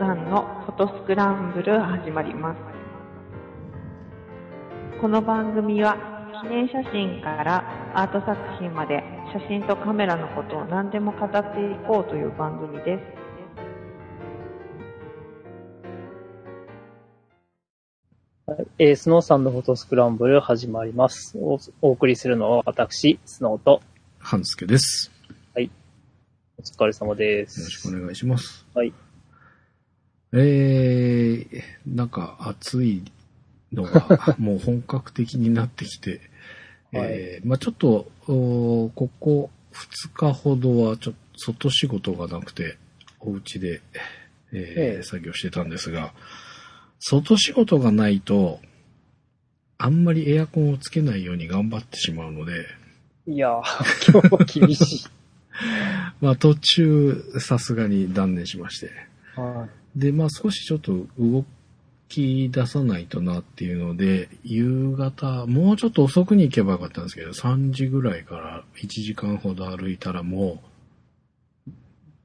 さんのフォトスクランブル始まります。この番組は記念写真からアート作品まで写真とカメラのことを何でも語っていこうという番組です。えー、スノーさんのフォトスクランブル始まります。おお送りするのは私、スノーと、半助です。お疲れ様でよろしす。くお願いします。はい。えー、なんか暑いのがもう本格的になってきて、えーまあちょっと、ここ2日ほどはちょっと外仕事がなくて、お家で、えーええ。作業してたんですが、外仕事がないと、あんまりエアコンをつけないように頑張ってしまうので、いやー、今日は厳しい。まあ途中さすがに断念しまして、はで、まあ少しちょっと動き出さないとなっていうので、夕方、もうちょっと遅くに行けばよかったんですけど、3時ぐらいから1時間ほど歩いたらも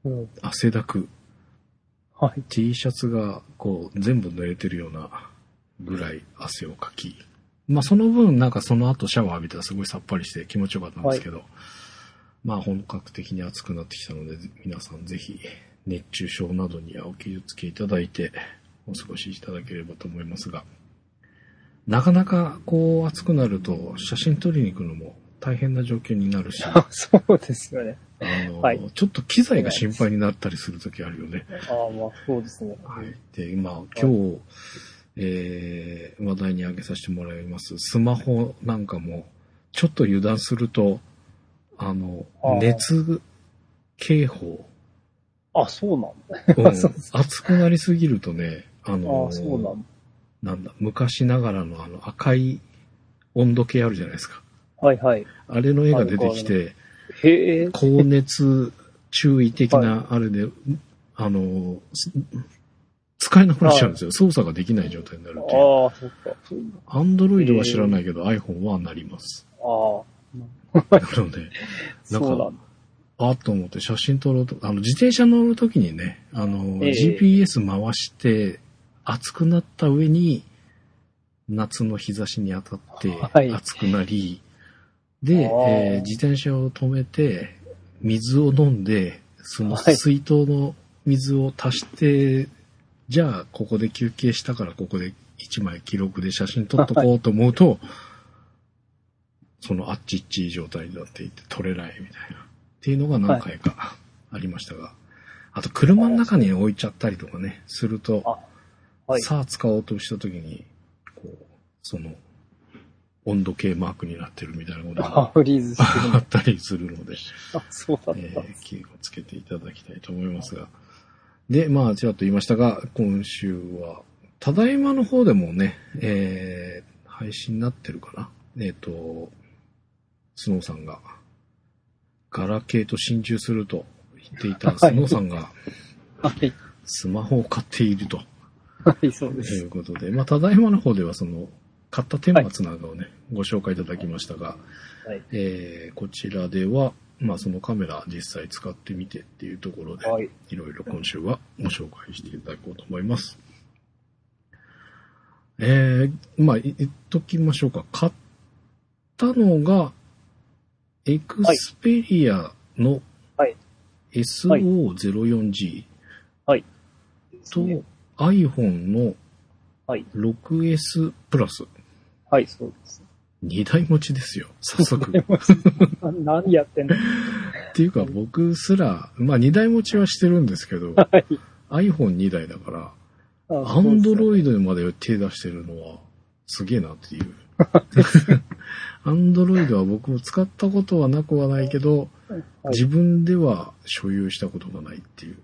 い。う汗だく、はい。T シャツがこう全部濡れてるようなぐらい汗をかき、まあその分なんかその後シャワー浴びたらすごいさっぱりして気持ちよかったんですけど、まあ本格的に暑くなってきたので、皆さんぜひ熱中症などにはお気をつけいただいてお過ごしいただければと思いますが、なかなかこう暑くなると写真撮りに行くのも大変な状況になるし、あ あそうですよね。の、はいちょっと機材が心配になったりするときあるよね。ああ、まあ、そうですね。はい。で、今、今日、えー、話題に挙げさせてもらいます。スマホなんかも、ちょっと油断すると、あのあー、熱警報、あ、そうなんだ。うん 熱くなりすぎるとね、ああのあ、そうなんだ。なんだ、昔ながらのあの赤い温度計あるじゃないですか。はいはい。あれの絵が出てきて、へえ。高熱注意的なあれで、あの、す使えなくなっちゃうんですよ。操作ができない状態になるっていう。ああ、そっか。アンドロイドは知らないけど、iPhone はなります。ああ、なので、なんかそうなんだ。あっと思って写真撮ろうと、あの、自転車乗るときにね、あの、ええ。GPS 回して、熱くなった上に、夏の日差しに当たってはい、熱くなり、で、あー。えー自転車を止めて、水を飲んで、そのはい。水筒の水を足して、じゃあ、ここで休憩したから、ここで一枚記録で写真撮っとこうと思うと、そのあっちっちい状態になっていて撮れないみたいな。っていうのが何回かありましたが。あと、車の中に置いちゃったりとかね、すると、あはい。さあ使おうとした時に、こう、その、温度計マークになってるみたいなことあがあったりするので、あ、そうだったんえ気をつけていただきたいと思いますが。で、まあ、ちらっと言いましたが、今週は、ただいまの方でもね、えー、配信になってるかな。えっ、と、スノーさんが、ガラケーと心中すると言っていたスノーさんが、はい。スマホを買っているとはい、そうでといす。うことで、まあ、ただいまの方ではその、買った顛末なんかをね、ご紹介いただきましたが、はい。えーこちらでは、まあ、そのカメラ実際使ってみてっていうところで、はい。いろいろ今週はご紹介していただこうと思います。えー、まあ、い言っときましょうか。買ったのが、エクスペリアのはい SO04G はい。とね iPhone のはい。6S プラス。はい、そうです。2台持ちですよ、早速。何やってんの？ていうか僕すら、まあ2台持ちはしてるんですけど、はい。iPhone2 台だから、あアンドロイイドまで手出してるのはすげえなっていう。アンドロイドは僕も使ったことはなくはないけど、自分では所有したことがないっていう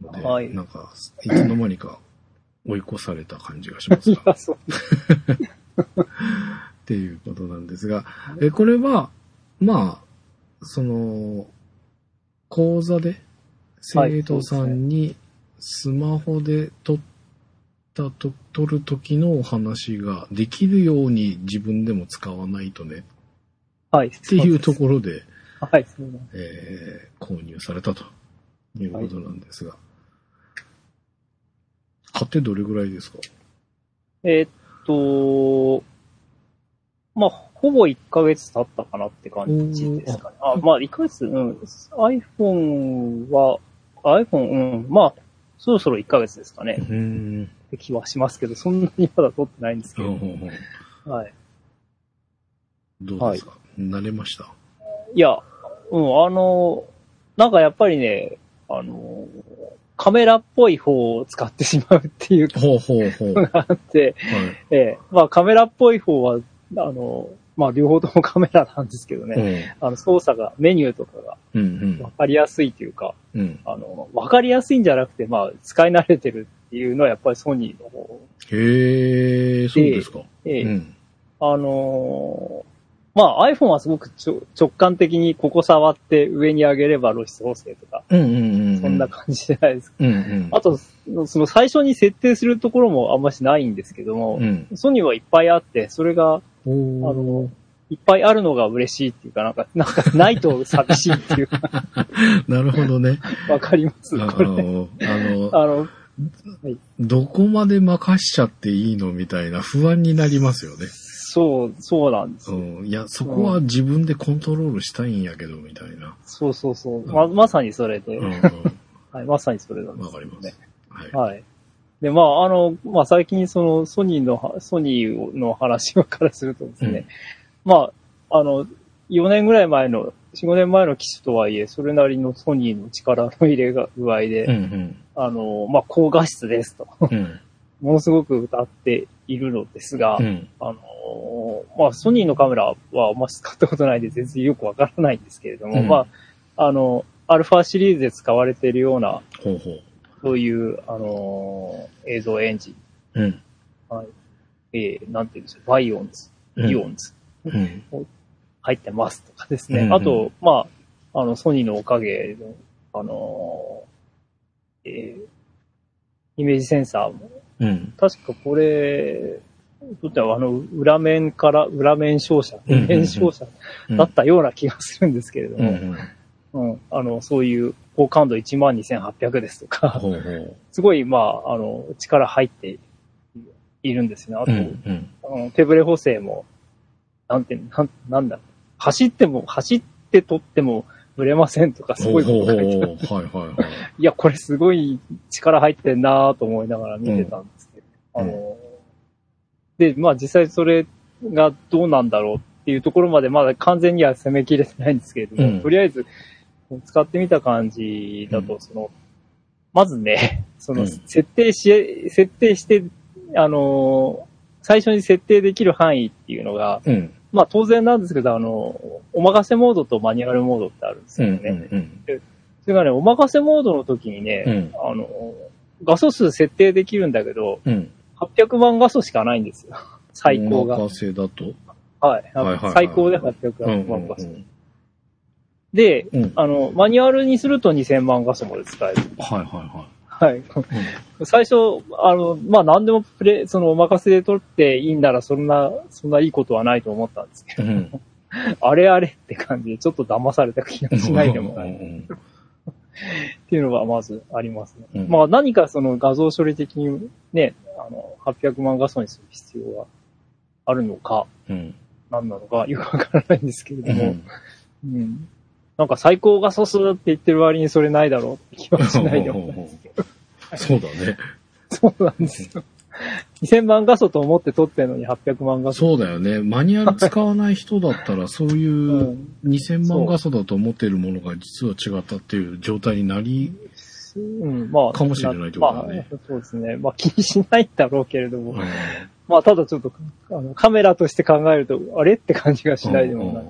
ので、はい。なんか、いつの間にか追い越された感じがしますが。っていうことなんですが、え、これは、まあ、その、講座で生徒さんにスマホで撮ったと、撮る時のお話ができるように自分でも使わないとねはい。っっていうところで、はい、そうです。えー購入されたということなんですが、買ってどれぐらいですか？えーっと、まあ、ほぼ1ヶ月経ったかなって感じですかね。あ、まあ、1ヶ月、うん。iPhone は、iPhone、うん。まあ、そろそろ1ヶ月ですかね。うーん。って気はしますけど、そんなにまだ撮ってないんですけど。はい。どうですか、慣れました？いや、うん、あの、なんかやっぱりね、あの、カメラっぽい方を使ってしまうっていうほうほうほう。のがあって、はい。ええ、まあカメラっぽい方は、あの、まあ両方ともカメラなんですけどね、あの操作が、メニューとかがうんわかりやすいというか、うん。うん。あの、わかりやすいんじゃなくて、まあ使い慣れてるっていうのはやっぱりソニーの方。へえ、そうですか。ええうん。あのまあ iPhone はすごくちょ直感的にここ触って上に上げれば露出補正とか。そんな感じじゃないですか。うんうん。あと、その最初に設定するところもあんましないんですけども、うん。ソニーはいっぱいあって、それが、おあの、いっぱいあるのが嬉しいっていうか、なんか、なんかないと寂しいっていうか、なるほどね。わかります？あこれ。の、あの、あの、どこまで任しちゃっていいのみたいな不安になりますよね。そう、そうなんですうよ。ん。いや、そこは自分でコントロールしたいんやけど、みたいな。そうそうそう。ま、まさにそれで、うんうん。はい、まさにそれなんですよわかります。はい。はい。で、まあ、あの、まあ、最近そのソニーのは、ソニーの話からするとですね、まあ、あの、4年ぐらい前の、4、5年前の機種とはいえ、それなりのソニーの力の入れが具合で、うんうん。あの、まあ、高画質ですと、うん。ものすごく歌っているのですが、うん。あの、まあ、ソニーのカメラはあんま使ったことないんで全然よくわからないんですけれども、うんまあ、あの、アルファシリーズで使われているような、ほうほう。そういう、あの映像エンジン、うん。えー、なんていうんでしょう、 BIONZ、うんイオンズ、うん。入ってますとかですね。うんうんあと、まあ、あの、ソニーのおかげの、あのーえーイメージセンサーも、うん。確かこれ、とってはあの、裏面から、裏面照射、うんうんうん面照射だったような気がするんですけれどうんうも、ん。うん、あの、そういう高感度12,800ですとか。すごい、まあ、あの、力入っているんですね。あと、うんうん。あの手ブレ補正も、なんて、なん、なんだ走っても、走って取ってもブレませんとか、すごいこと書いてあはいはいはい。いや、これすごい力入ってんなぁと思いながら見てたんですけど、うん。あの、で、まあ実際それがどうなんだろうっていうところまでまだ完全には攻めきれてないんですけれども、うん。とりあえず使ってみた感じだと、うん。その、まずね、そのうん。設定し、設定して、あの、最初に設定できる範囲っていうのが、うん。まあ当然なんですけど、あの、お任せモードとマニュアルモードってあるんですうんよね。うんそれがね、お任せモードの時にね、うんあの、画素数設定できるんだけど、うん。800万画素しかないんですよ。最高が。お任せだと？はい。はいはいはい最高で800うんうん万画素。で、うん。あの、マニュアルにすると2000万画素まで使える。はいはいははい。い。最初、あの、まあ、何でもプレイ、そのお任せで取っていいんなら、そんな、そんないいことはないと思ったんですけど、うん。あれあれって感じで、ちょっと騙された気がしないでもない。うんっていうのがまずありますね。うんまあ何かその画像処理的にね、あの、800万画素にする必要があるのか、うん。何なのかよくわからないんですけれども、うん。うん。なんか最高画素数って言ってる割にそれないだろうって気はしないでもないですけど。そうだね。そうなんですよ。2000万画素と思って撮ってるのに800万画素。そうだよね。マニュアル使わない人だったら、そういう うん2000万画素だと思ってるものが実は違ったっていう状態になり、うん、まあ。かもしれないってことだねまあ、そうですね。まあ気にしないんだろうけれども。うんまあただちょっと、あの、カメラとして考えると、あれ？って感じがしないでもない。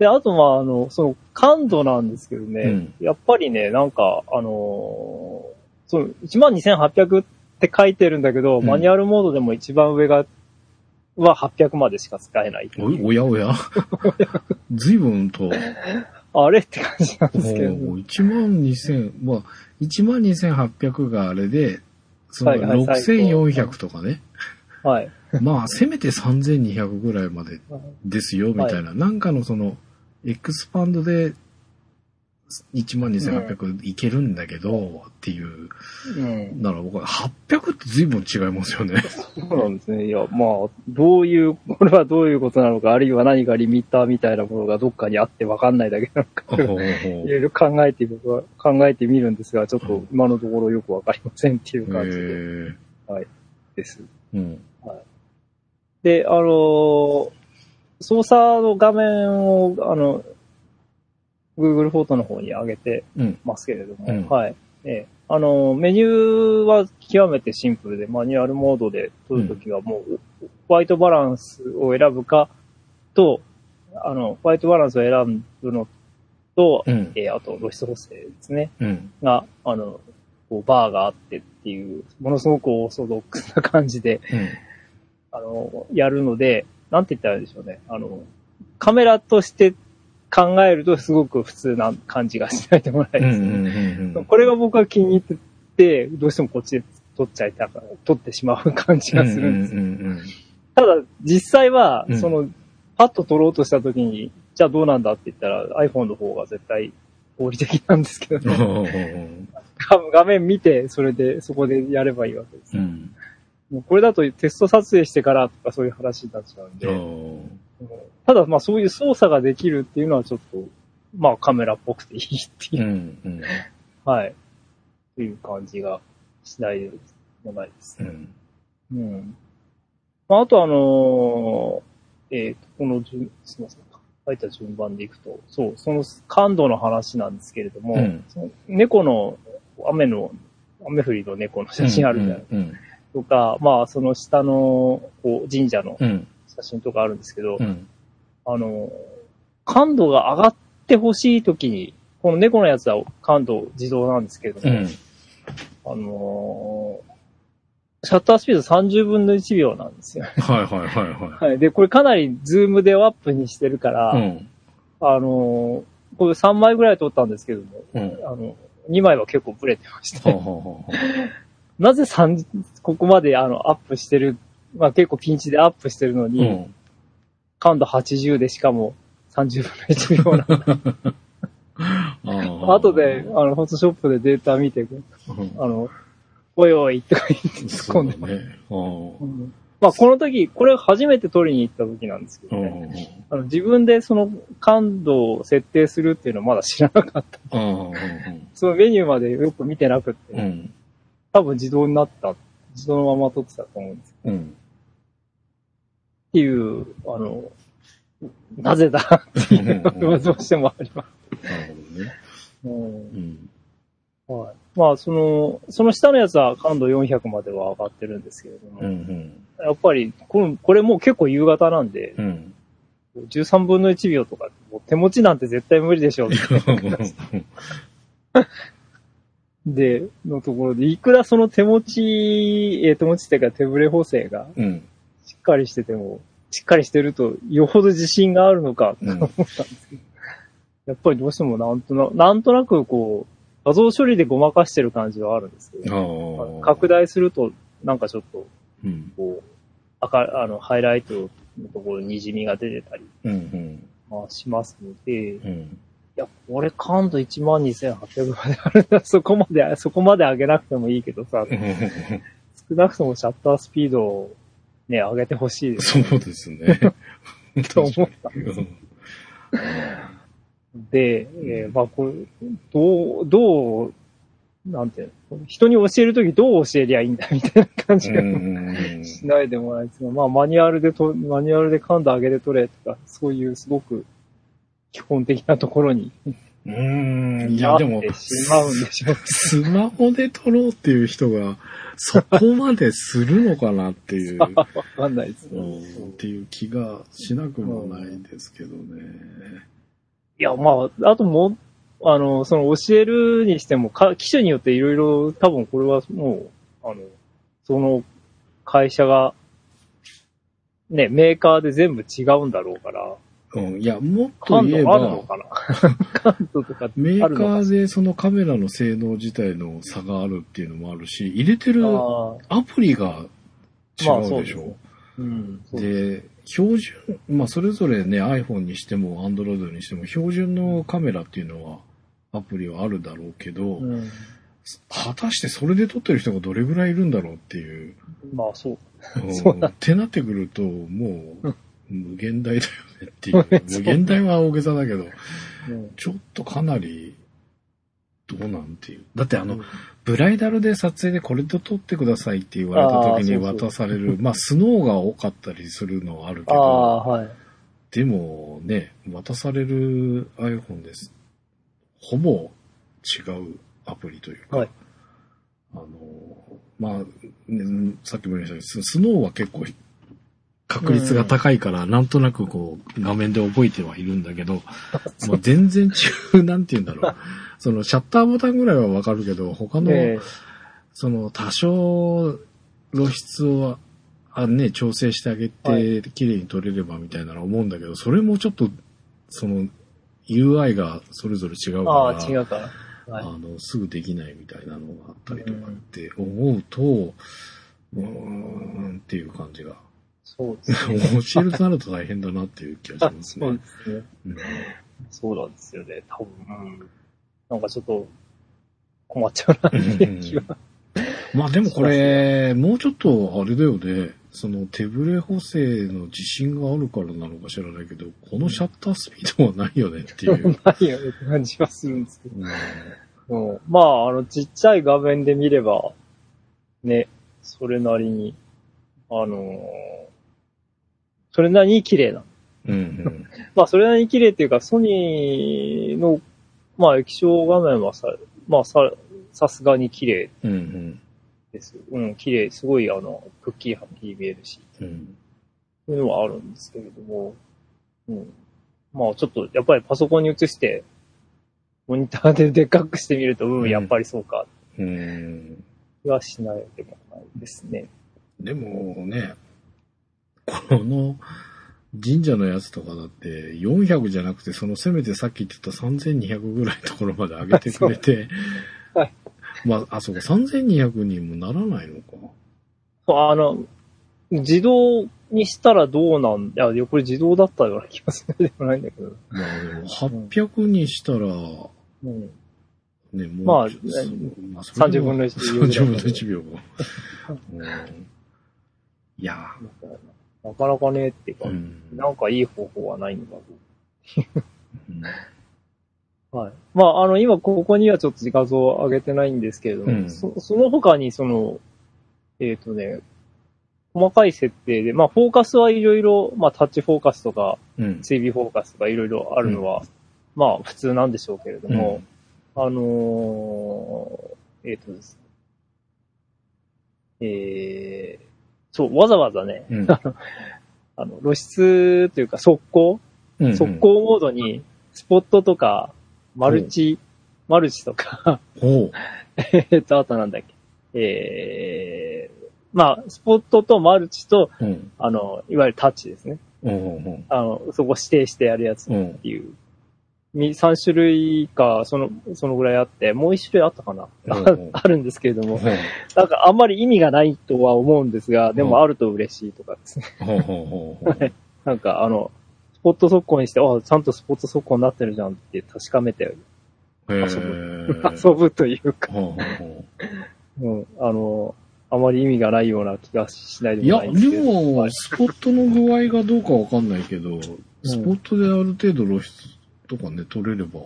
で、あと、まあ、あの、その、感度なんですけどね、うん。やっぱりね、なんか、あのーその、12,800って書いてるんだけど、うん。マニュアルモードでも一番上が、は800までしか使えないいう。おおやおや。随分と、あれって感じなんですけど、もう1万2000、まあ、1万2800があれで、そのはいはい6400とかね。はい。まあ、せめて3200ぐらいまでですよ、みたいな。なんかのその、エクスパンドで、12,800いけるんだけど、っていう。うん。だから僕は800って随分違いますよね。そうなんですね。いや、まあ、どういう、これはどういうことなのか、あるいは何かリミッターみたいなものがどっかにあってわかんないだけなのか、いろいろ考えて僕は考えてみるんですが、ちょっと今のところよくわかりませんっていう感じでへです。えうん。で、あのー操作の画面を、あの、Google フォトの方に上げてうん。ますけれども、うんはい。ええあの、メニューは極めてシンプルで、マニュアルモードで撮るときはもう、ホワイトバランスを選ぶかと、あの、ホワイトバランスを選ぶのと、うん。えーあと露出補正ですね。うん。が、あの、こうバーがあってっていう、ものすごくオーソドックスな感じで、うん。あの、やるので、なんて言ったらいいでしょうね。あの、カメラとして考えるとすごく普通な感じがしないでもないですね。うんうんうんうん。これが僕は気に入ってて、どうしてもこっちで撮っちゃいたから、撮ってしまう感じがするんです。うんうんただ、実際はう、んその、パッと撮ろうとした時に、じゃあどうなんだって言ったら iPhone の方が絶対合理的なんですけど。ね。画画面見て、それで、そこでやればいいわけです。うん。もうこれだとテスト撮影してからとかそういう話になっちゃうんで、うんただまあそういう操作ができるっていうのはちょっと、まあカメラっぽくていいっていうう、んうん。はい。という感じがしないでもないですね。うん。うん。まああとあのーえっ、と、この順、すみません。書いた順番でいくと、そう、その感度の話なんですけれども、うんその猫の、雨の、雨降りの猫の写真あるじゃないうん。とか、まあその下のこう神社のうん。写真とかあるんですけど、うん。あの、感度が上がってほしいときに、この猫のやつは感度自動なんですけれども、うん。あのーシャッタースピード30分の1秒なんですよ。はいはいはいははい。で、これかなりズームでアップにしてるから、い。うん。あのーこれ3枚ぐらい撮ったんですけども、うん。あの、2枚は結構ブレてまして、ははははなぜ3、ここまであの、アップしてる、まあ結構ピンチでアップしてるのに、うん。感度80でしかも30分の1秒なんだ あ後で、あの、フォトショップでデータ見て、うんあの、おいおいとか言って突っ込んでね。ううんまあ、この時、これ初めて撮りに行った時なんですけどん。ね、あの自分でその感度を設定するっていうのはまだ知らなかった。うん。そのメニューまでよく見てなくって、うん。多分自動になった、自動のまま撮ってたと思うんです。うん。っていう、あの、なぜだっていうのがどうしてもありまなるほどね。す。うんうん。はい。まあ、その、その下のやつは感度400までは上がってるんですけれども、うん。うん。やっぱりこれ、これもう結構夕方なんで、うん。13分の1秒とか、もう手持ちなんて絶対無理でしょうって で、のところで、いくらその手持ち、えー手持ちっていうか手ブレ補正がうん。しっかりしてても、しっかりしてると、よほど自信があるのか、と思ったんですけど、やっぱりどうしてもなんとなく、なんとなくこう、画像処理でごまかしてる感じはあるんですけど。拡大すると、なんかちょっと、うん。こう、赤、あの、ハイライトのところに滲みが出てたり、しますので、いうん。や、これ感度12,800まであるんだ。そこまで、そこまで上げなくてもいいけどさ、少なくともシャッタースピードをね、上げてほしいですそうですね。と思った。うんで、えーまあこれ、どう、どう、なんていうの、人に教えるときどう教えりゃいいんだみたいな感じがうんしないでもないですが、まあマニュアルでと、マニュアルで感度上げて取れとか、そういうすごく基本的なところにうん。いや、でも、てしまうんでしょう。スマホで撮ろうっていう人が、そこまでするのかなっていう、わかんないですね。うんっていう気がしなくもないですけどね。いや、まあ、あともう、あの、その教えるにしても、か機種によっていろいろ、多分これはもう、あの、その会社が、ね、メーカーで全部違うんだろうから、うん。いや、もっと感言えば、メーカーでそのカメラの性能自体の差があるっていうのもあるし、入れてるあアプリが違まあうでしょ。うん。そうで、標準、まあそれぞれね、iPhone にしても Android にしても標準のカメラっていうのはアプリはあるだろうけど、うん。果たしてそれで撮ってる人がどれぐらいいるんだろうっていう。まあそう。うんそうだってなってくると、もうう、無限大だよねっていう。無限大は大げさだけど、うん。ちょっとかなり、どうなんていう。だってあの、うんブライダルで撮影でこれで撮ってくださいって言われた時にあーそうそう渡される、まあスノーが多かったりするのはあるけあど、あ、はい。でもね、渡される iPhone です。ほぼ違うアプリというか、はいあの、まあ、ねさっきも言いましたけど、ススノーは結構確率が高いから、なんとなくこう、画面で覚えてはいるんだけど、まあ、全然違う、なんて言うんだろう。そのシャッターボタンぐらいはわかるけど、他の、えその多少露出をあね、調整してあげはて、綺麗に撮れればみたいなのは思うんだけど、それもちょっと、その、UI がそれぞれ違うから、ああ、違うから。はい。あの、すぐできないみたいなのがあったりとかって思うと、うーんっていう感じが。そうですね。教えるとなると大変だなっていう気がしますそうね。ですね。うんそうなんですよね。多分、うん。なんかちょっと困っちゃうなっていう気が。まあでもこれ、もうちょっとあれだよね。その手ブレ補正の自信があるからなのか知らないけど、このシャッタースピードはないよねっていう。ないよねって感じはするんですけど。うんうん、まあ、あの、ちっちゃい画面で見れば、ね、それなりに、あのーそれなりに綺麗な。うんうん まあ、それなりに綺麗っていうか、ソニーの、まあ、液晶画面はさ、まあ、さ、さすがに綺麗うんうんです。うん、綺麗、すごい、あの、くっきりはっきり見えるし、うんそういうのはあるんですけれども、うん。まあ、ちょっと、やっぱりパソコンに映して、モニターででっかくしてみると、うん、うんやっぱりそうか、うん気はしないでもないですね。でもね、この神社のやつとかだって400じゃなくて、そのせめてさっき言ってた3200ぐらいのところまで上げてくれて、はいまあ、あ、そうか、3200にもならないのか。あの、自動にしたらどうなんだいや、これ自動だったような気がするでもないんだけど。まあでも800にしたら、うん。ね、もう、まあまあそれでも30分の1秒ぐらい30分の1秒が。うんいやなかなかねっていうか、ー、うんなんかいい方法はないのかうんと。はい。まあ、あの、今ここにはちょっと画像を上げてないんですけれども、うんそその他にその、えっ、とね、細かい設定で、まあ、フォーカスはいろいろ、まあ、タッチフォーカスとか、うん。追尾フォーカスとかいろいろあるのは、まあ、普通なんでしょうけれども、あのーえっ、とですね、えー、そう、わざわざね、うん あの、露出というか速攻、うん速攻モードに、スポットとか、マルチ、マルチとか。えっと、あとなんだっけ、えー、まあ、スポットとマルチと、うん。あの、いわゆるタッチですね。うんうんあの、そこ指定してやるやつっうん。ていう、み3種類か、その、そのぐらいあって、もう1種類あったかな、うんうんあるんですけれども、ほうなんかあんまり意味がないとは思うんですが、でもあると嬉しいとかですね。なんかあの、スポット速攻にして、あちゃんとスポット速攻になってるじゃんって確かめて、へ遊ー。遊ぶというか、ほ うん、あの、あまり意味がないような気がしないでもないんですけど。も、はいスポットの具合がどうかわかんないけど、スポットである程度露出とかね、取れれば、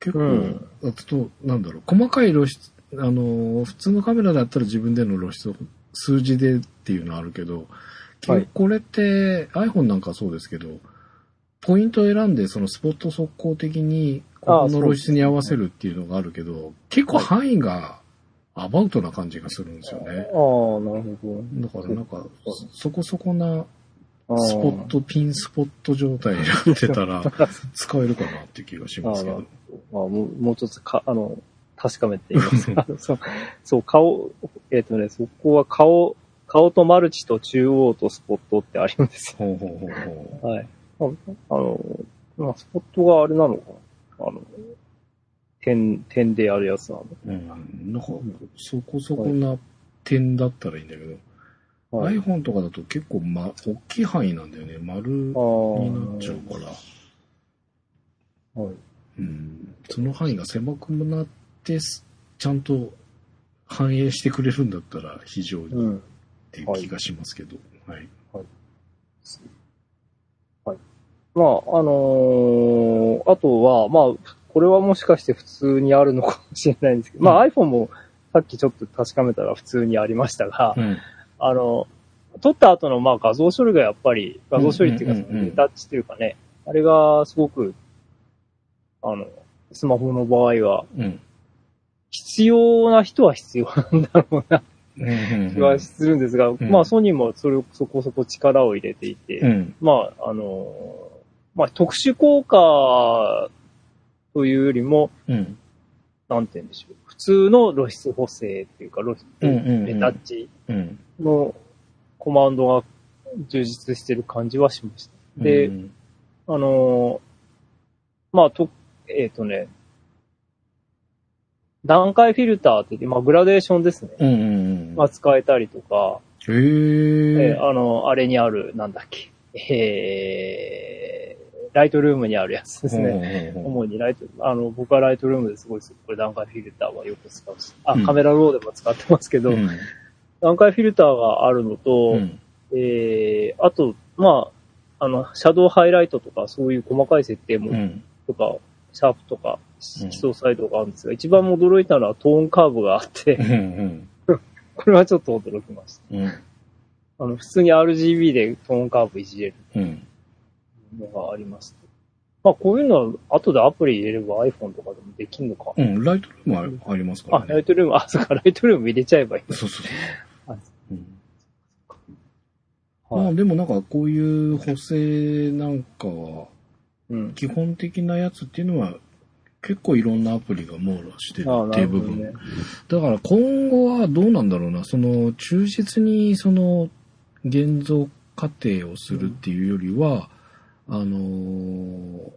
結構、うん。あと、なんだろう、細かい露出、あの、普通のカメラだったら自分での露出を数字でっていうのはあるけど、結はい。構これって iPhone なんかそうですけど、ポイントを選んでそのスポット速攻的にここの露出に合わせるっていうのがあるけど、結構範囲がアバウトな感じがするんですよね。ああ、なるほど。だからなんか、そそこそこなスポット、ピンスポット状態になってたら 使えるかなっていう気がしますけど。まあ、もうもうちょっとか、あの、確かめてみま そう、そう、顔、えっ、とね、そこは顔、顔とマルチと中央とスポットってあるんですほうほうほうほよ。はい。ああの、まあ、スポットがあれなのかなあの、点、点でやるやつなの。う。うん。なんか、そこそこな点だったらいいんだけど、はい。iPhone とかだと結構、ま、大きい範囲なんだよね。丸になっちゃうから。はい。うん。その範囲が狭くなって、ちゃんと反映してくれるんだったら非常にっうん。ていう気がしますけど。はい。まあ、あのーあとは、まあ、これはもしかして普通にあるのかもしれないんですけど、まあ iPhone もさっきちょっと確かめたら普通にありましたが、うん。あの、撮った後のまあ画像処理がやっぱり、画像処理っていうか、うんうんうんうんレタッチっていうかね、あれがすごく、あの、スマホの場合は、うん。必要な人は必要なんだろうな気はするんですが、んまあソニーもそれそこそこ力を入れていて、うん。まあ、あの、まあ特殊効果というよりも、うん。なんて言うんでしょう。普通の露出補正っていうか、露出、レタッチうん。のコマンドが充実してる感じはしました。でうんあのーまあ、と、えっ、とね、段階フィルターって言って、まあ、グラデーションですね。うんうんうん。まあ、使えたりとか、へええー。あの、あれにある、なんだっけ、えー、ライトルームにあるやつですね。ね主にライト、あの、僕はライトルームですごいです。これ段階フィルターはよく使うし。あ、うんカメラローでも使ってますけど、うん。段階フィルターがあるのと、うん。えー、あと、まあ、あの、シャドウハイライトとか、そういう細かい設定も、うん。とか、シャープとか、うん基礎サイドがあるんですが、一番驚いたのはトーンカーブがあって、うん。これはちょっと驚きました。うん。あの、普通に RGB でトーンカーブいじれるうん。のがありまして。まあ、こういうのは後でアプリ入れれば iPhone とかでもできるのか。うん。ライトルームありますからあ、ラね。イトルーム、あ、そうか、ライトルーム入れちゃえばいい。そうそうそあう。まあでもなんかこういう補正なんかは、うん。基本的なやつっていうのは結構いろんなアプリが網羅してるっていう部分。だから今後はどうなんだろうな、その忠実にその現像過程をするっていうよりは、あのー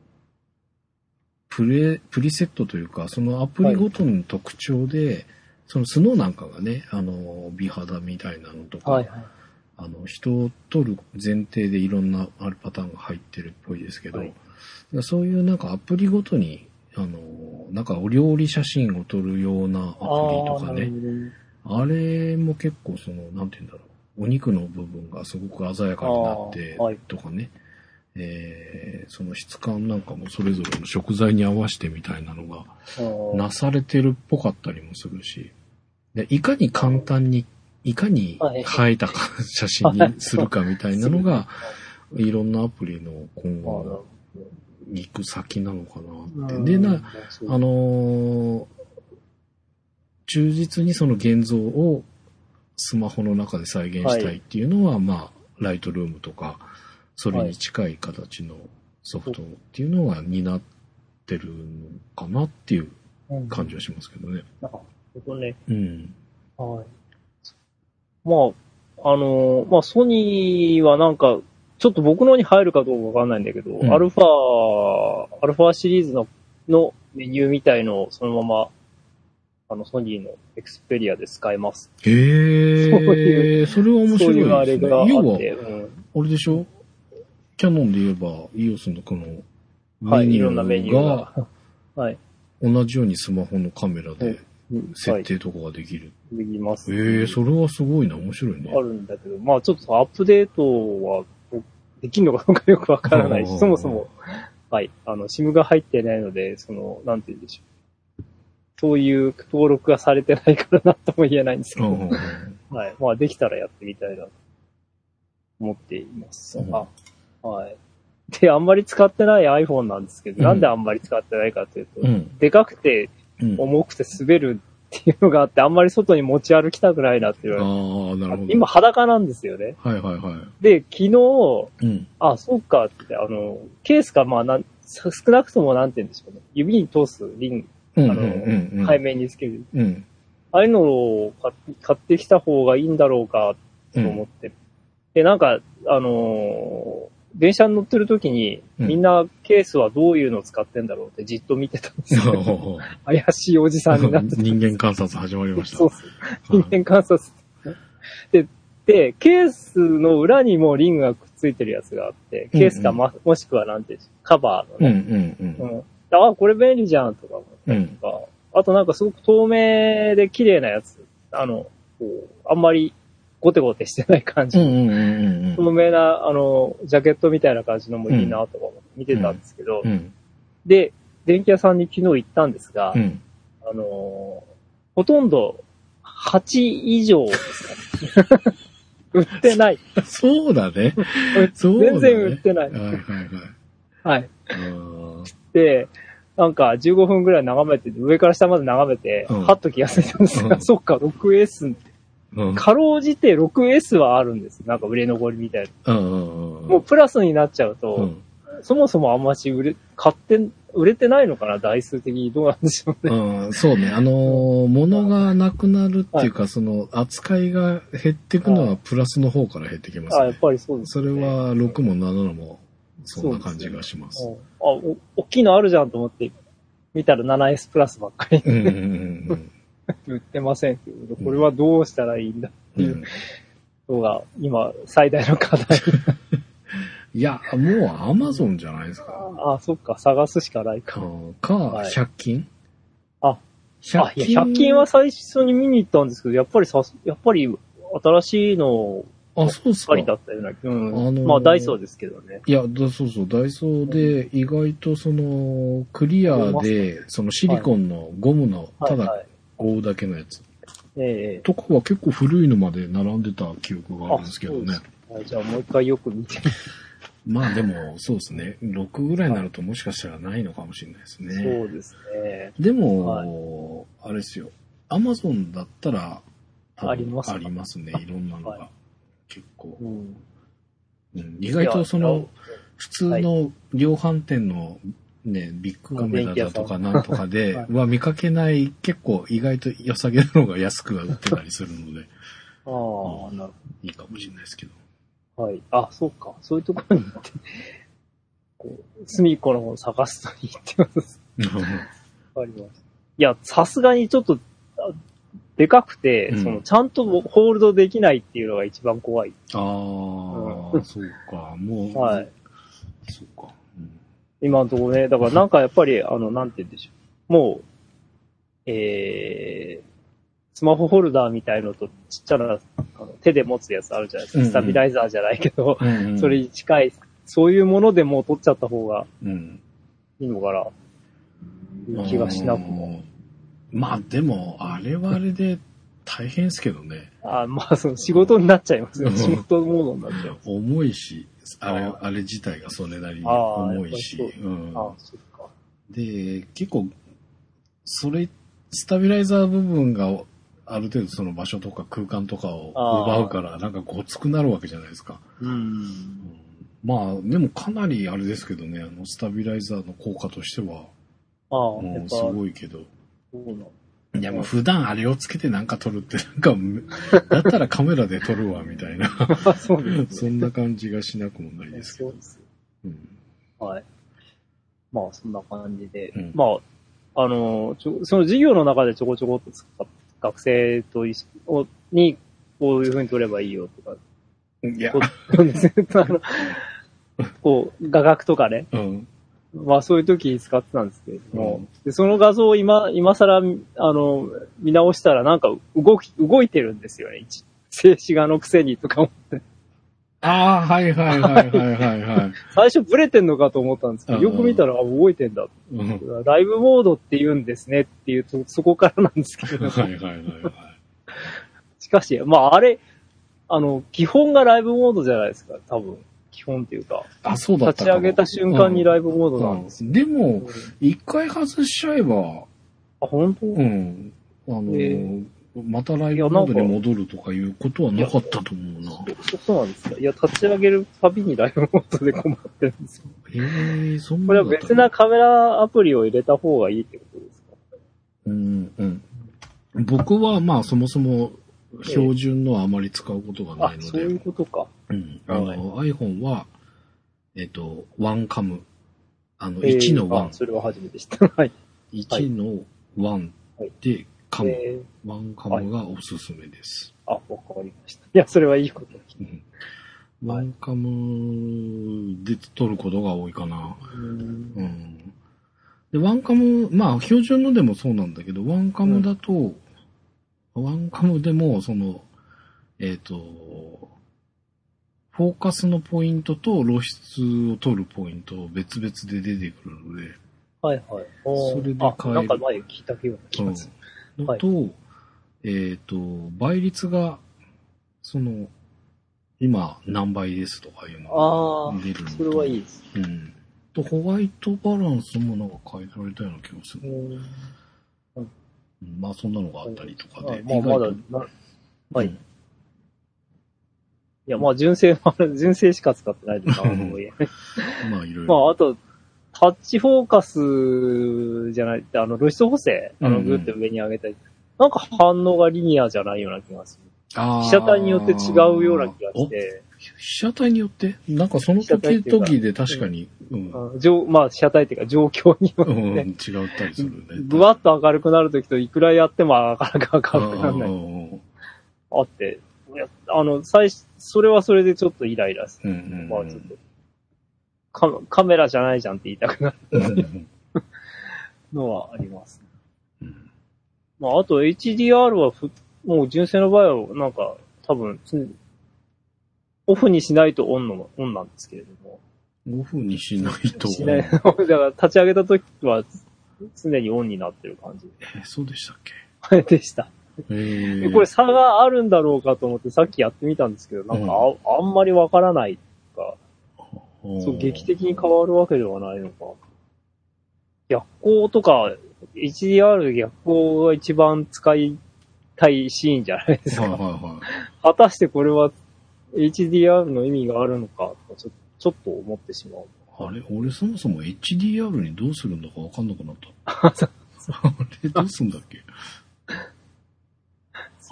プレ、プリセットというか、そのアプリごとの特徴で、そのスノーなんかがね、あのー美肌みたいなのとか、はいはい。あの、人を撮る前提でいろんなあるパターンが入ってるっぽいですけど、はい。そういうなんかアプリごとに、あの、なんかお料理写真を撮るようなアプリとかね、あれも結構その、なんて言うんだろう、お肉の部分がすごく鮮やかになってとかね、えーその質感なんかもそれぞれの食材に合わせてみたいなのがなされてるっぽかったりもするし、でいかに簡単に、いかにはい。映えたか写真にするかみたいなのが、い。ろんなアプリの今後行く先なのかなって。どで、な、あのー忠実にその現像をスマホの中で再現したいっていうのは、まあ、ライトルームとか、それに近い形のソフトっていうのが担ってるのかなっていううん感じはしますけどね。なるほどね。うん。はい。まあ、あのーまあ、ソニーはなんか、ちょっと僕のに入るかどうかわかんないんだけど、うんアルファ、アルファシリーズの、のメニューみたいのをそのまま、あの、ソニーのエクスペリアで使えます。へえ、そういうそれは面白そういうあいですね。れがあ要はっ、て、うん。あれでしょ？キャノンで言えば、EOS のこのはい、メニュいろんなメニューーがが。はい。同じようにスマホのカメラではい。設定とかができる。できます。ええそれはすごいな、面白いねあ。るんだけど、まあちょっとアップデートはできるのかどうかよくわからないし、うんそもそも、はい、あの、SIM が入ってないので、その、なんて言うんでしょう。そういう登録がされてないからなとも言えないんですけど、はい。まあできたらやってみたいなと思っています。うんあはい。で、あんまり使ってない iPhone なんですけど、うんなんであんまり使ってないかというと、うんでかくてうん。重くて滑るっていうのがあって、あんまり外に持ち歩きたくないなっていうああ、なるほど。今裸なんですよね。はいはいはで、昨日、い。うん。あ、そうかって、あの、ケースがまあなん、少なくともなんて言うんでしょうね。指に通すリンうん。あのうんうん。グ、背面につける。うん。ああいうのを買買ってきた方がいいんだろうかと思って。で、なんか、あのー電車に乗ってる時に、うんみんなケースはどういうのを使ってんだろうってじっと見てたんですよ。怪しいおじさんになってた。人間観察始まりました。そう。人間観察。で、で、ケースの裏にもリングがくっついてるやつがあって、ケースかま、もしくはなんていうカバーのうんね、うんうん。うんあ、これ便利じゃんとか思ったりとか、あとなんかすごく透明で綺麗なやつ、あの、こう、あんまりゴテゴテしてない感じ。うんうんうんうん透明な、あの、ジャケットみたいな感じのもいいなとか見てたんですけど、うん。で、電気屋さんに昨日行ったんですが、うん。あのーほとんど8以上ですかね。売ってない。そうだね。全然売ってない。はいはいはい。はい。で、なんか15分ぐらい眺めて、上から下まで眺めて、うんはっと気がついたんですが、うんそっか、6S、うん。かろうじて 6S はあるんです。なんか売れ残りみたいな。うんうんうん。もうプラスになっちゃうと、うん。そもそもあんまし売れ、買って、売れてないのかな？台数的にどうなんでしょうね。うん、そうね。あのー、物がなくなるっていうか、その、扱いが減っていくのはプラスの方から減ってきますあ、やっね。ぱりそうです、それ、は6も7も、そんな感じがします。あ、お、大きいのあるじゃんと思って、見たら 7S プラスばっかりうんうんうん 売ってませんっていうこれはどうしたらいいんだってうん。いううのが、今、最大の課題。ん いや、もうアマゾンじゃないですか。あ、そっか、探すしかないか。か、はい100均あ、100あ、いや、100均は最初に見に行ったんですけど、やっぱりさす、やっぱり、新しいのあ、そうっすかだったような。うん。あのーまあ、ダイソーですけどね。いや、だそうそう、ダイソーで意外とその、クリアで、そのシリコンのゴムの、ただ。覆うだけのやつええとかは結構古いのまで並んでた記憶があるんですけどね。はいじゃあもう一回よく見て。まあでも、そうですね。6ぐらいになるともしかしたらないのかもしれないですね。そうですね。でも、あれですよ。アマゾンだったら、多分ありますか？ありますね。いろんなのが。は結構、うん。うん意外とその、普通の量販店のね、ビッグカメラだとかなんとかではいは見かけない、結構意外と良さげなのが安く売ってたりするので、ああ、なるいいかもしれないですけど。ほど。はい。あ、そうか。そういうところに行って、こう、隅っこの方を探すといいってことです。わかります。いや、さすがにちょっと、あでかくて、うんその、ちゃんとホールドできないっていうのが一番怖い。ああ、そうか、もう、はい。そうか。うん今のところね、だからなんかやっぱり、あの、なんて言うんでしょう。もう、えー、スマホホルダーみたいのとちっちゃなあの手で持つやつあるじゃないですか。スタビライザーじゃないけど、うんうんそれに近い、そういうものでもう取っちゃった方がうん。いいのかな、いう気がしなくも。うん。まあでも、あれはあれで大変ですけどね。あまあ、その仕事になっちゃいますよ。うん仕事モードになっちゃいます。重いし、あれあ、あれ自体がそれなりに重いしうんあそっか。で、結構、それ、スタビライザー部分がある程度その場所とか空間とかを奪うから、なんかごつくなるわけじゃないですか。うん。まあ、でもかなりあれですけどね、あの、スタビライザーの効果としては、ああ、うすそうごいけど。なの。いや、もう普段あれをつけてなんか撮るって、なんか、だったらカメラで撮るわ、みたいな。そうですそんな感じがしなくもないね。ですけど。そうです。うん。はい。まあ、そんな感じで。うんまあ、あの、ちょその授業の中でちょこちょこっと使っ学生と一緒をに、こういうふうに取ればいいよとか、いやこう、画角とかね。うん。まあそういう時に使ってたんですけれども、うんでその画像を今、今更、あの、見直したらなんか動き、動いてるんですよね。一静止画のくせにとか思って。ああ、はいはいはいはいはいはい。最初ブレてんのかと思ったんですけど、うんよく見たらあ動いてんだ。うんライブモードって言うんですねっていうと、そこからなんですけど、はいはいはいはい。しかし、まああれ、あの、基本がライブモードじゃないですか、多分。基本っていうか。あ、そうだ立ち上げた瞬間にライブモードなんですよ。うんでもうん、一回外しちゃえば、あ、本当、うん。あの、えまたライブモードに戻るとかいうことはなかったと思うな。そそうなんですか。いや、立ち上げるたびにライブモードで困ってるんですよ。へえ、そんこれは別なカメラアプリを入れた方がいいってことですか？うん、うん。僕はまあそもそも標準のはあまり使うことがなあい、のそういうで、ことか。うん。あの、iPhone は、えっと、ワンカム。あの、えー1のワンあ、それは初めて知った。はい。1のワンでカム。えーワンカムがおすすめです。あ、わかりました。いや、それはいいことでワンカムで撮ることが多いかな。うんうん。で、ワンカム、まあ、標準のでもそうなんだけど、ワンカムだと、ワンカムでも、その、えっ、と、フォーカスのポイントと露出を取るポイント別々で出てくるので、はいはい。それであ、変えるなんか前聞いたような気がする。うん、のと、えっ、と、倍率が、その、今何倍ですとかいうのあが出るのあ、とそれはいいです。うん。と、ホワイトバランスもなんか変えられたような気がする。うんうんまあ、そんなのがあったりとかで。まあ、まだなはい。うんいや、まあ、純正は、純正しか使ってないとか、まあ、いろいまろ。あ、あと、タッチフォーカスじゃない、あの、露出補正、あの、うんうんグッて上に上げたり、なんか反応がリニアじゃないような気がする。被写体によって違うような気がし。て、お被写体によってなんかその時々で確かに、うん。まあ、被写体っていうか状況にようん、って、違ったりするね。ぶわっと明るくなるときといくらやってもなかなか明るくならない。うんあって、あの、最初、それはそれでちょっとイライラする。うんうん。まあちょっとカ、カメラじゃないじゃんって言いたくなるうん のはあります。うんまあ、あと HDR はふ、もう純正の場合は、なんか、多分、オフにしないとオンの、オンなんですけれども。オフにしないと。しない。だから、立ち上げた時は、常にオンになってる感じえ、そうでしたっけ？でした。えでー、これ差があるんだろうかと思ってさっきやってみたんですけど、なんかあ,、あんまりわからないか、そう劇的に変わるわけではないのか。逆光とか、HDR で逆光が一番使いたいシーンじゃないですか。はいはいはい。果たしてこれは HDR の意味があるのかとちょ、ちょっと思ってしまう。あれ俺そもそも HDR にどうするんだかわかんなくなった。あれどうすんだっけ？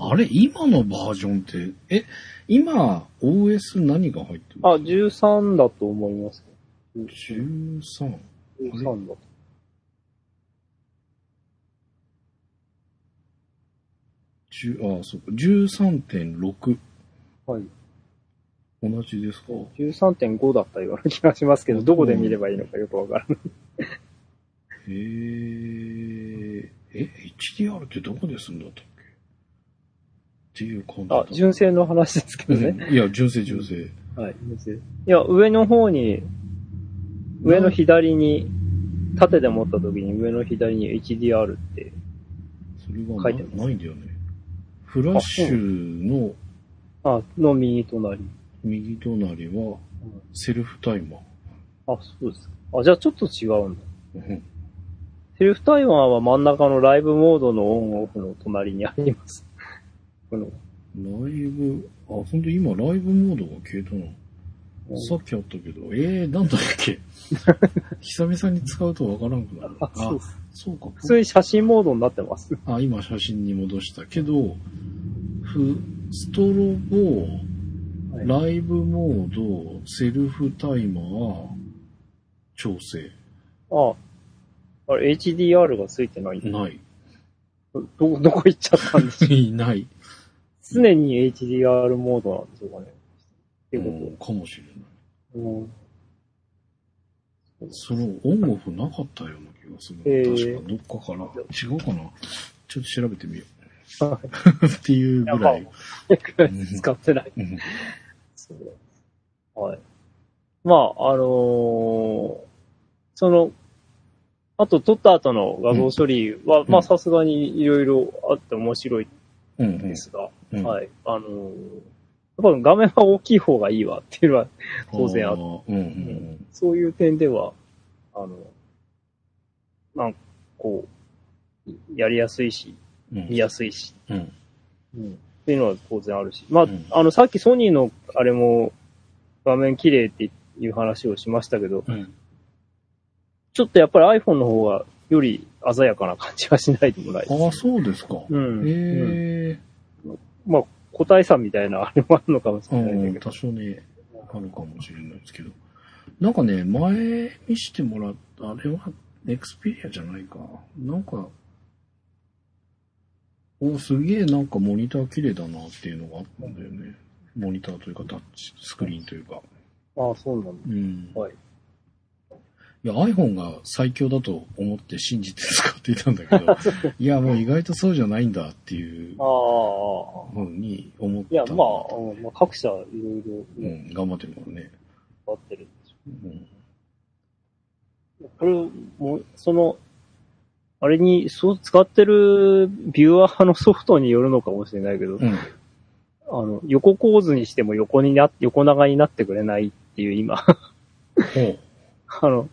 あれ今のバージョンって、え、今 OS 何が入ってるあ、13だと思います。13。13だと。10あ、そうか。13.6。はい。同じですか？13.5だったような気がしますけど、どこで見ればいいのかよくわからない。へえ。え、HDR ってどこですんだったっけ？っていう感じだあ、純正の話ですけどね。うんいや、純正純正。はい、純正。いや、上の方に、上の左に、縦で持った時に上の左に HDR って、それが書いてないんだよね。フラッシュのあ、の右隣。右隣はセルフタイマー。あ、そうですか。あ、じゃあちょっと違うんだ。うんセルフタイマーは真ん中のライブモードのオンオフの隣にあります。この、ライブ、あ、ほんと今ライブモードが消えたな。さっきあったけど、えー、なんだっけ？久々に使うとわからんくなる。あ、そう。そうか。普通に写真モードになってます。あ、今写真に戻したけど、フ、ストロボ、はいライブモード、セルフタイマー、調整。あ、あれ HDR がついてないんだない。ど、どこ行っちゃったんでしょういない。常に HDR モードなんでしょうかね。っていううんこかもしれない。と。うんそのオンオフなかったような気がする。へー確か、どっかから。違うかなちょっと調べてみよはう。っていうぐらい。い。使ってない。はい。まあ、あのーその、あと撮った後の画像処理は、んまあさすがにいろいろあって面白いうんうんんですが、うんはい。あのーやっぱ画面は大きい方がいいわっていうのは、当然ああーうんうんそういう点では、あの、なんかこう、やりやすいし、うん。見やすいし、うん。うんっていうのは当然あるし。まあ、うんあの、さっきソニーのあれも画面綺麗っていう話をしましたけど、うん。ちょっとやっぱり iPhone の方がより鮮やかな感じはしないでもないです。ああ、そうですか。うん。うんへえ。まあ、個体差みたいなあれもあるのかもしうん、れないんだけど。多少ね、あるかもしれないですけど。なんかね、前見してもらった、あれは、エクスペリアじゃないか。なんか、おすげえなんかモニター綺麗だなっていうのがあったんだよね。モニターというかタッチスクリーンというか。ああ、そうなんだ。うん。はい。いや、iPhone が最強だと思って信じて使っていたんだけど、いや、もう意外とそうじゃないんだっていう。ふうに思った。いや、まあ、うんまあ、各社いろいろうね、ん、頑張ってるからね。変わってるんでしうん。ょこれ、もう、その、あれに、そう、使ってるビューアーのソフトによるのかもしれないけど、うん。あの、横構図にしても横にな、横長になってくれないっていう今。あの、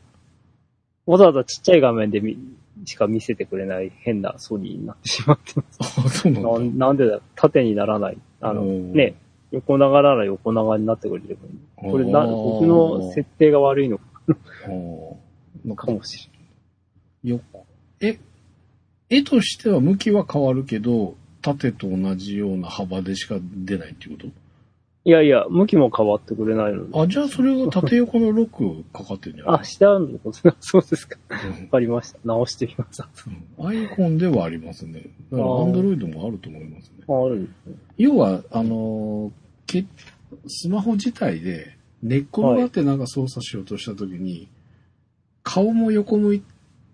わざわざちっちゃい画面でみしか見せてくれない変なソニーになってしまってます。あ、そうなんだ。なんでだ、縦にならない。あの、ね、横長なら横長になってくれればいい。これな、僕の設定が悪いのかかもしれない。よ、え、絵としては向きは変わるけど、縦と同じような幅でしか出ないっていうこいやいや、向きも変わってくれないので。とあ、じゃあそれが縦横のロックかかってるんじゃない？あ、下のこと そうですか。わうんかりました。直してみます。あうん iPhone ではありますね。だからあー Android もあると思いますね。あるんですね。要は、あのーけ、スマホ自体で寝っ転がってなんか操作しようとしたときに、顔も横向い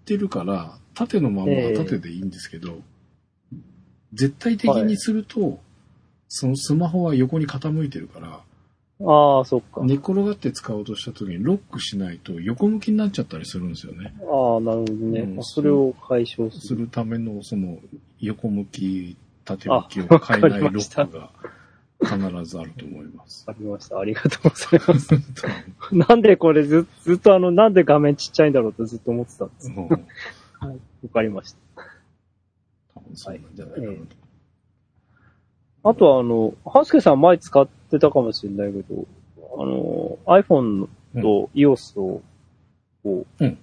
てるから、縦のままは縦でいいんですけど、絶対的にすると、そのスマホは横に傾いてるから、ああ、そっか。寝っ転がって使おうとしたときにロックしないと横向きになっちゃったりするんですよね。ああ、なるほどね。うんそれを解消する。するための、その、横向き、縦向きを変えないロックが必ずあると思います。わかりました。ありがとうございます。なんでこれずずっとあの、なんで画面ちっちゃいんだろうとずっと思ってたんです。うんわかりました。多分そうなんじゃないかなと。あとはあの、ハスケさん前使ってたかもしれないけど、あの、iPhone と EOS を、こう、うん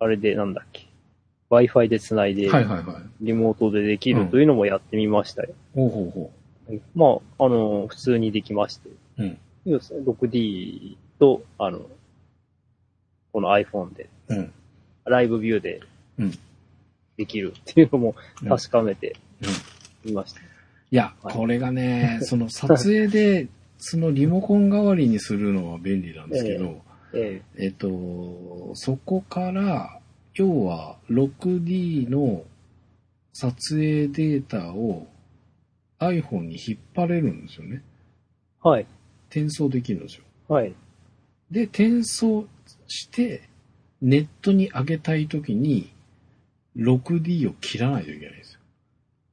あれでなんだっけ、Wi-Fi で繋いで、はいはいはい。リモートでできるというのもやってみましたよ。ほうほうほまあ、あの、普通にできまして。う。うん。EOS 6D と、あの、この iPhone で、うん。ライブビューでうんできるっていうのもうん確かめてうんみました。いや、はいこれがね、その撮影で、そのリモコン代わりにするのは便利なんですけど、ええっと、そこから、要は 6D の撮影データを iPhone に引っ張れるんですよね。えはい。転送できるんですよ。はい。で、転送して、ネットに上げたいときに、6D を切らないといけないんですよ。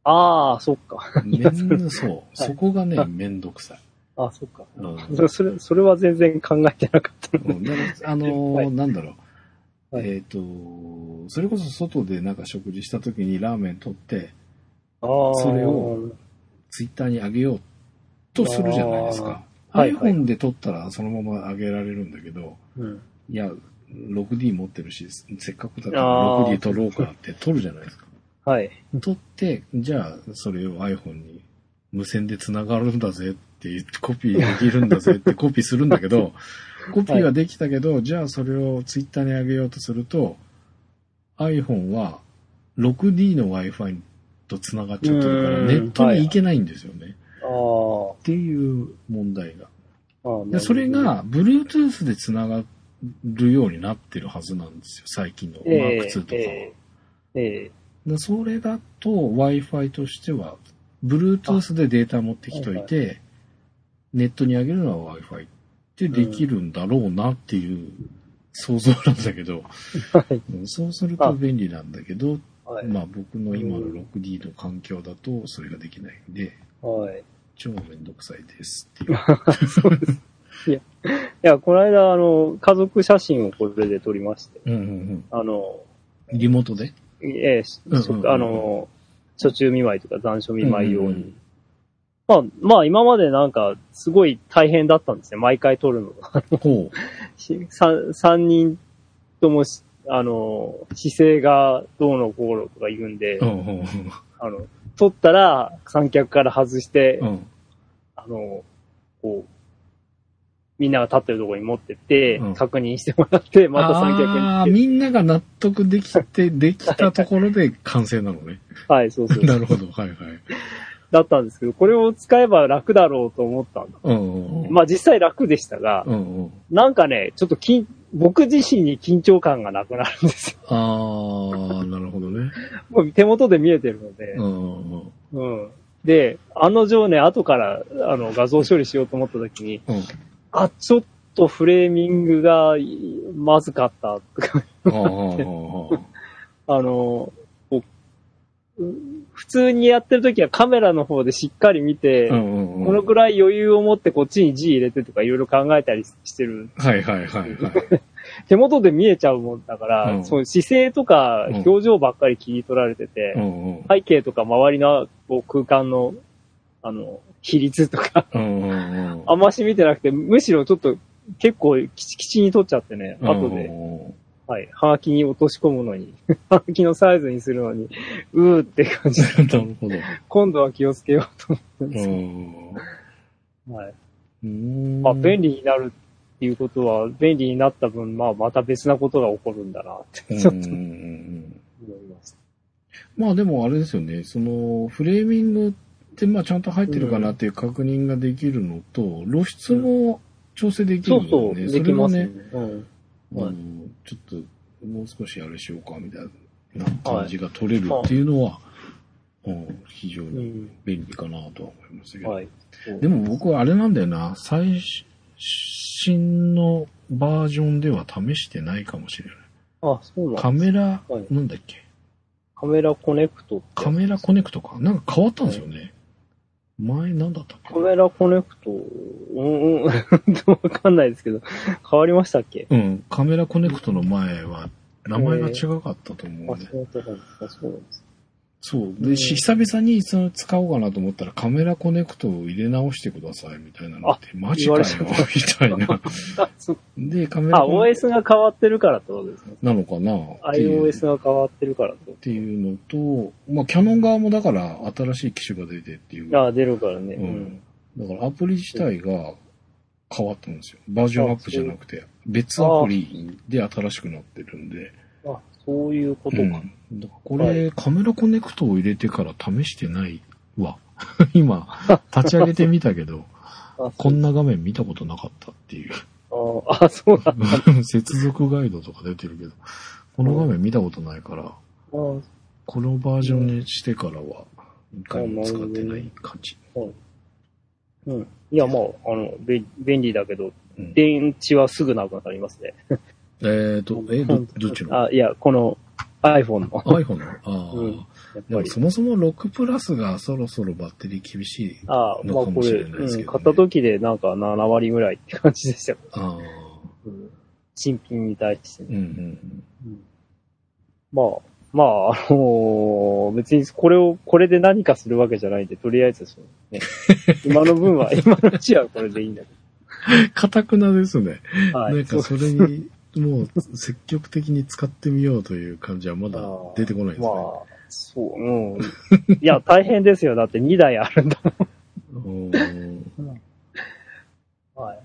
ああ、そっか。めんそう。そこがね、めんどくさい。あそっか。うんそれ、それ、は全然考えてなかったのうんあのーはいなんだろう。はいえっ、と、それこそ外でなんか食事した時にラーメン取って、ああ。それをツイッターに上げようとするじゃないですか。iPhone で撮ったらそのまま上げられるんだけど、うん。いや、6D 持ってるし、せっかくだからあー 6D 撮ろうかって撮るじゃないですか。はい。撮って、じゃあそれを iPhone に無線で繋がるんだぜって言って、コピーできるんだぜって コピーするんだけど、コピーはできたけど、じゃあそれをツイッターに上げようとすると、iPhone は 6D の Wi-Fi と繋がっちゃってるから、うんネットに行けないんですよね。ああ。っていう問題が。でそれ、が Bluetooth で繋がるようになってるはずなんですよ、最近のええ Mark2 とかは。えええでそれだと Wi-Fi としては、Bluetooth でデータ持ってきといて、ネットに上げるのは Wi-Fi ってできるんだろうなっていう想像なんだけど、はい。うんそうすると便利なんだけど、はい。まあ僕の今の 6D の環境だとそれができないんで、はい。超めんどくさいですっていう。そうです。いや、いや、この間、あの、家族写真をこれで撮りまして、うんうんあの、うん。リモートで？ええしうんうんうんあの、初中見舞いとか残暑見舞い用に。うんうんうんまあ、まあ今までなんか、すごい大変だったんですよ。毎回撮るのが。三 三人ともし、あの、姿勢がどうのこうのとか言うんで、う。うんうんあの、撮ったら三脚から外して、うん。うん。あの、こう、みんなが立ってるところに持ってって、うん確認してもらって、また三脚にああ。みんなが納得できて、できたところで完成なのね。はい、そうそう。なるほど、はいはい。だったんですけど、これを使えば楽だろうと思ったんだ。うんうんうん。まあ実際楽でしたが、うんうん。なんかね、ちょっとき、僕自身に緊張感がなくなるんですよ。ああ、なるほどね。も う手元で見えてるので。うん。うん。うん。で、案の定ね、後からあの画像処理しようと思った時に、うん。あ、ちょっとフレーミングがいまずかったとか。あの、普通にやってる時はカメラの方でしっかり見て。このくらい余裕を持ってこっちに字入れてとかいろいろ考えたりしてる。はいはいはいはい。手元で見えちゃうもんだから、うんそういう姿勢とかうん表情ばっかり切り取られてて、うんうん。背景とか周りの空間の、あの、比率とか、うんうんうん。あんまし見てなくて、むしろちょっと結構キチキチに撮っちゃってね、後で、で。はい、はがきに落とし込むのに、はがきのサイズにするのに、うーって感じで、なるほど。今度は気をつけようと思ってるんうですけん。ど、はい。うんまあ、便利になるっていうことは、便利になった分、まあ、また別なことが起こるんだなって、ちょっと思います。まあでもあれですよね、そのフレーミングってまあちゃんと入ってるかなっていう確認ができるのと、露出も調整できるそうそう、ので、できますねれがね、。うん。はいあのちょっともう少しあれしようかみたいな感じが取れるっていうのは、うん非常うにん。便利かなとは思いましたけど。はい。でも僕はあれなんだよな、最新のバージョンでは試してないかもしれない。あ、そうなんカメラ、はいなんだっけ？カメラコネクトカメラコネクトかなんか変わったんですよね。前なんだったっけ？カメラコネクト、うんうん、わかんないですけど、変わりましたっけ？うん。カメラコネクトの前は名前が違かったと思あ、うんで。そうなんですか、そうなんです。そう。で、う久々にその使おうかなと思ったらカメラコネクトを入れ直してくださいみたいなのって、マジかよみたいな。で、カメラあ、OS が変わってるからってことですね。トなのかな iOS が変わってるからっていうのと、まあ、キャノン側もだから新しい機種が出てっていう。と。あ、出るからね。ううんん。だからアプリ自体が変わったんですよ。バージョンアップじゃなくて、別アプリで新しくなってるんで。あ、そういうことか。うん、だからこれ、カメラコネクトを入れてから試してないわ。今、立ち上げてみたけど、あこんな画面見たことなかったっていう。あ、あそうなんだ。接続ガイドとか出てるけど、この画面見たことないから、あこのバージョンにしてからは、一回も使ってない感じ。うん。いや、まあ、あの、べ便利だけど、うん電池はすぐなくなりますね。えっ、と、えど、どっちの？あ、いや、この iPhone の。?iPhone の？ああ、うんやっぱりでもそ。もそも6プラスがそろそろバッテリー厳しい。あまあこれ、のかもしれないですけどねうん、買った時でなんか7割ぐらいって感じでしたよ。ああ、うん新品に対してね。うんうんまあ、まあ、あのー別にこれを、これで何かするわけじゃないんで、とりあえずそう、ね、今の分は、今のうちはこれでいいんだけうん。かたくなですね。ど。はい。なんかそれに、もう積極的に使ってみようという感じはまだ出てこないですね。まあ、そう、うん。いや、大変ですよ。だって2台あるんだうんもん。はい。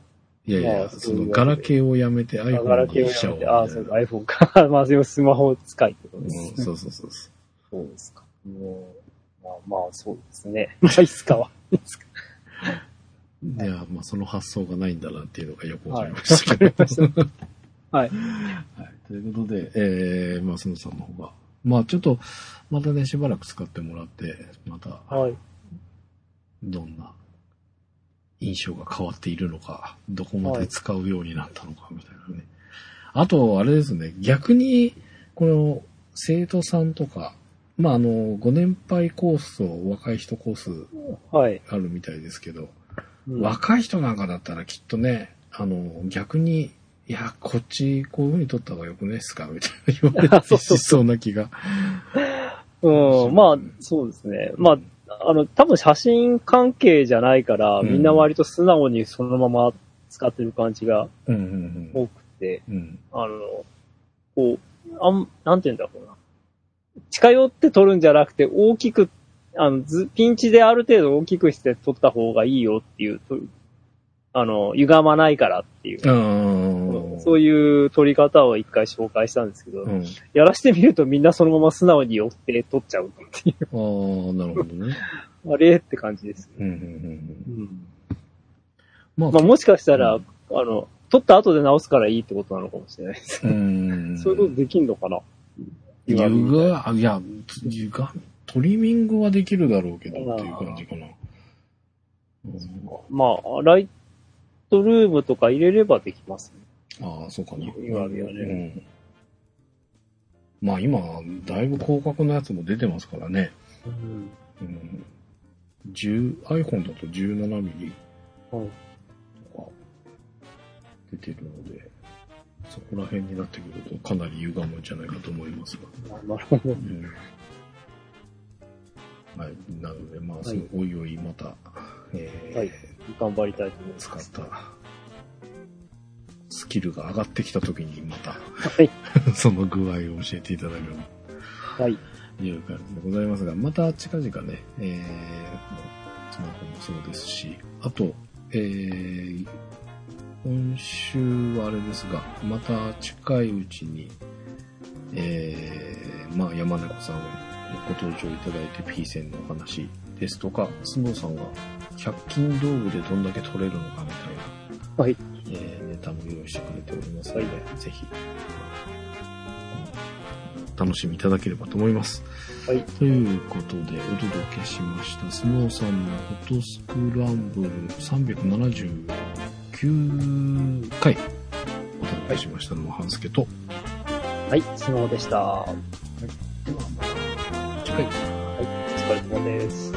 いやいや、まあそのガラケーをやめて iPhone にしちゃおうああ、そうか、iPhone か。まあ、スマホ使いってことです。うんそうそうそうそそうですか。もう、まあ、まあ、そうですね。まあ、いつかは。いつか。う。いや、まあその発想がないんだなっていうのがよくわかりまはいしたけど。はい。はい。ということで、えー、まあ、そのさんの方が、まあ、ちょっと、またね、しばらく使ってもらって、また、はい。どんな印象が変わっているのか、どこまで使うようになったのか、みたいなね。あと、あれですね、逆に、この、生徒さんとか、まあ、あの、ご年配コースと若い人コースはい。あるみたいですけど、うん若い人なんかだったらきっとね、あの、逆に、いや、こっちこういう風に撮った方がよくないですか？みたいな言われたり しそうな気が。うん、まあ、そうですね。まあ、あの、多分写真関係じゃないから、うんみんな割と素直にそのまま使ってる感じが多くて、うん。うん。あの、こう、あん、なんて言うんだろうな。近寄って撮るんじゃなくて、大きく、あの、ずピンチである程度大きくして撮った方がいいよっていう、とあの、歪まないからっていう、うん。そういう撮り方を一回紹介したんですけど、うん。やらしてみるとみんなそのまま素直に寄って撮っちゃうっていう、ああ、なるほどね。あれって感じです。うんうんうんうん。まあ、まあもしかしたら、うんあの、撮った後で直すからいいってことなのかもしれないです。うん。そういうことできんのかな？が、いや、トリミングはできるだろうけどっていう感じかな。うんまあ、ライトルームとか入れればできますね。ああ、そうかな。湯がみはね。うん。まあ今、だいぶ広角のやつも出てますからね。うん。うん。10 iPhone だと17ミリはい。とか出てるので、そこら辺になってくるとかなり歪むんじゃないかと思いますが。なるほど。うんはい。なので、まあ、おいおいまた、えーはい頑張りたいと思います。使ったスキルが上がってきた時にまた、はい。その具合を教えていただければはい。という感じでございますが、また近々ね、えー、スマホもそうですし、あと、えー、今週はあれですが、また近いうちに、えー、まあ山猫さんご登場いただいて P 線のお話ですとか、スノーさんが100均道具でどんだけ取れるのかみたいな、はい。用意してくれておりますので、はいぜひ、お楽しみいただければと思います。はい。ということで、お届けしました、スノーさんのフォトスクランブル379回、お届けしましたのは、半助と、はい。スノーでした。はではまた次回。い。お疲れ様です。